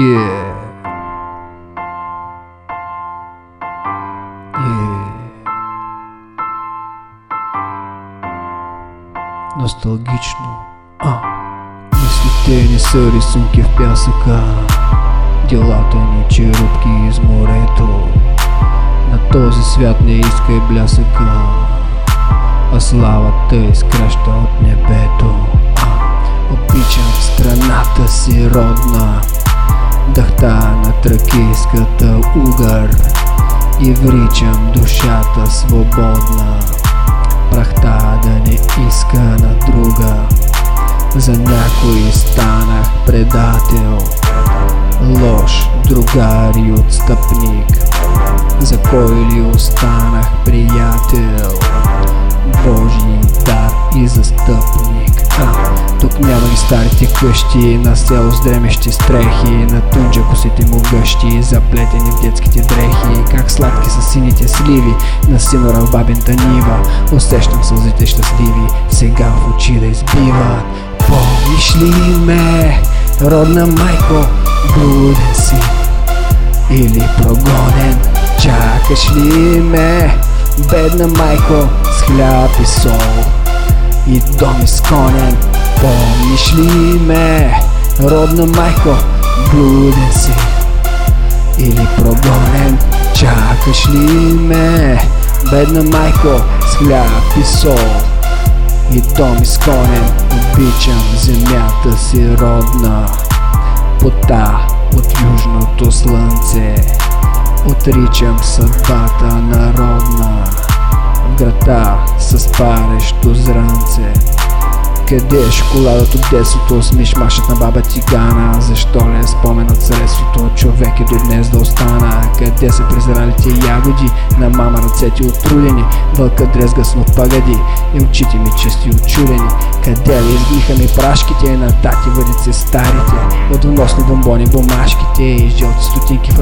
Yeah. Yeah. Носталгично. А. Мислите ни са рисунки в пясъка. Делата ни черупки из морето. На този свят не искай блясъка. А славата изкраща от небето. Обичам страната си родна. Дъхта на тракийската угър И вричам душата свободна. Прахта да не иска на друга. За някой станах предател. Лош другар и отстъпник За кой ли останах приятел? Божий дар и застъпник няма и старите къщи На село с дремещи стрехи На тунджа косите му гъщи Заплетени в детските дрехи. Как сладки са сините сливи На синора в бабента нива Усещам сълзите щастливи Сега в очи да избиват. Помниш ли ме, родна майко Блуден си или прогонен? Чакаш ли ме, бедна майко С хляб и сол и дом изконен Помниш ли ме, родна майко, блуден си? Или прогонен Чакаш ли ме, бедна майко, с хляб и сол? И дом изконен Обичам земята си родна. Пота от южното слънце Отричам съдбата народна. В града с парещо зранце къде е шоколадът от детството с мишмашът на баба тигана? Защо ли е спомен от средството? Човек е до днес да остана Къде са презралите ягоди? На мама ръцете отрудени Вълка дрезга с пагади И очите ми чисти очудени Къде ли изгниха ми прашките? На тати въдице старите От вносни бомбони бумашките И жълти стотинки в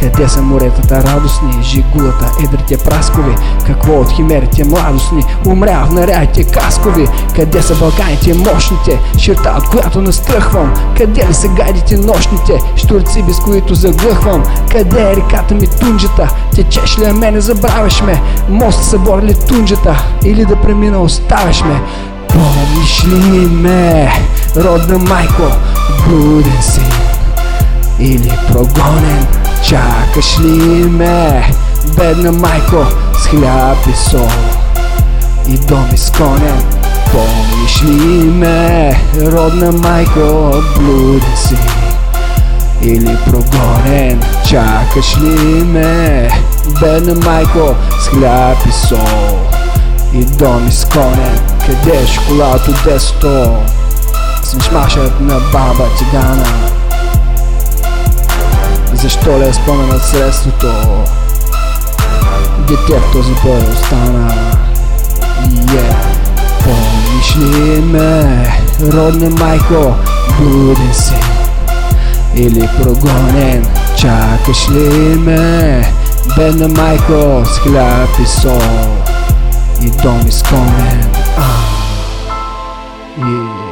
Къде са моретата радостни? Жигулата, едрите праскови? Какво от химерите младостни? Умря в нарядите каскови. Къде са Балканите мощните? Черта от която настръхвам. Къде ли са гайдите нощните? Штурци без които заглъхвам. Къде е реката ми тунджата? Течеш ли, а мене забравяш ме? Мост събор ли тунджата. Или да премина оставяш ме? Помниш ли ме Родна майко? Буден си Или прогонен Чакаш ли ме Бедна майко С хляб и сол И дом изконен Помниш ли ме, родна майко, блуден си или прогонен? Чакаш ли ме, бедна майко, с хляб и сол и дом изконен? Къде е шоколад от десето? С мишмашът на баба тигана Ли е споменът средството? Дете в този бой остана Yeah Помниш ли ме, родна майко, блуден си или прогонен? Чакаш ли ме, бедна майко, с хляб и сол и дом изконен? Ah, yeah.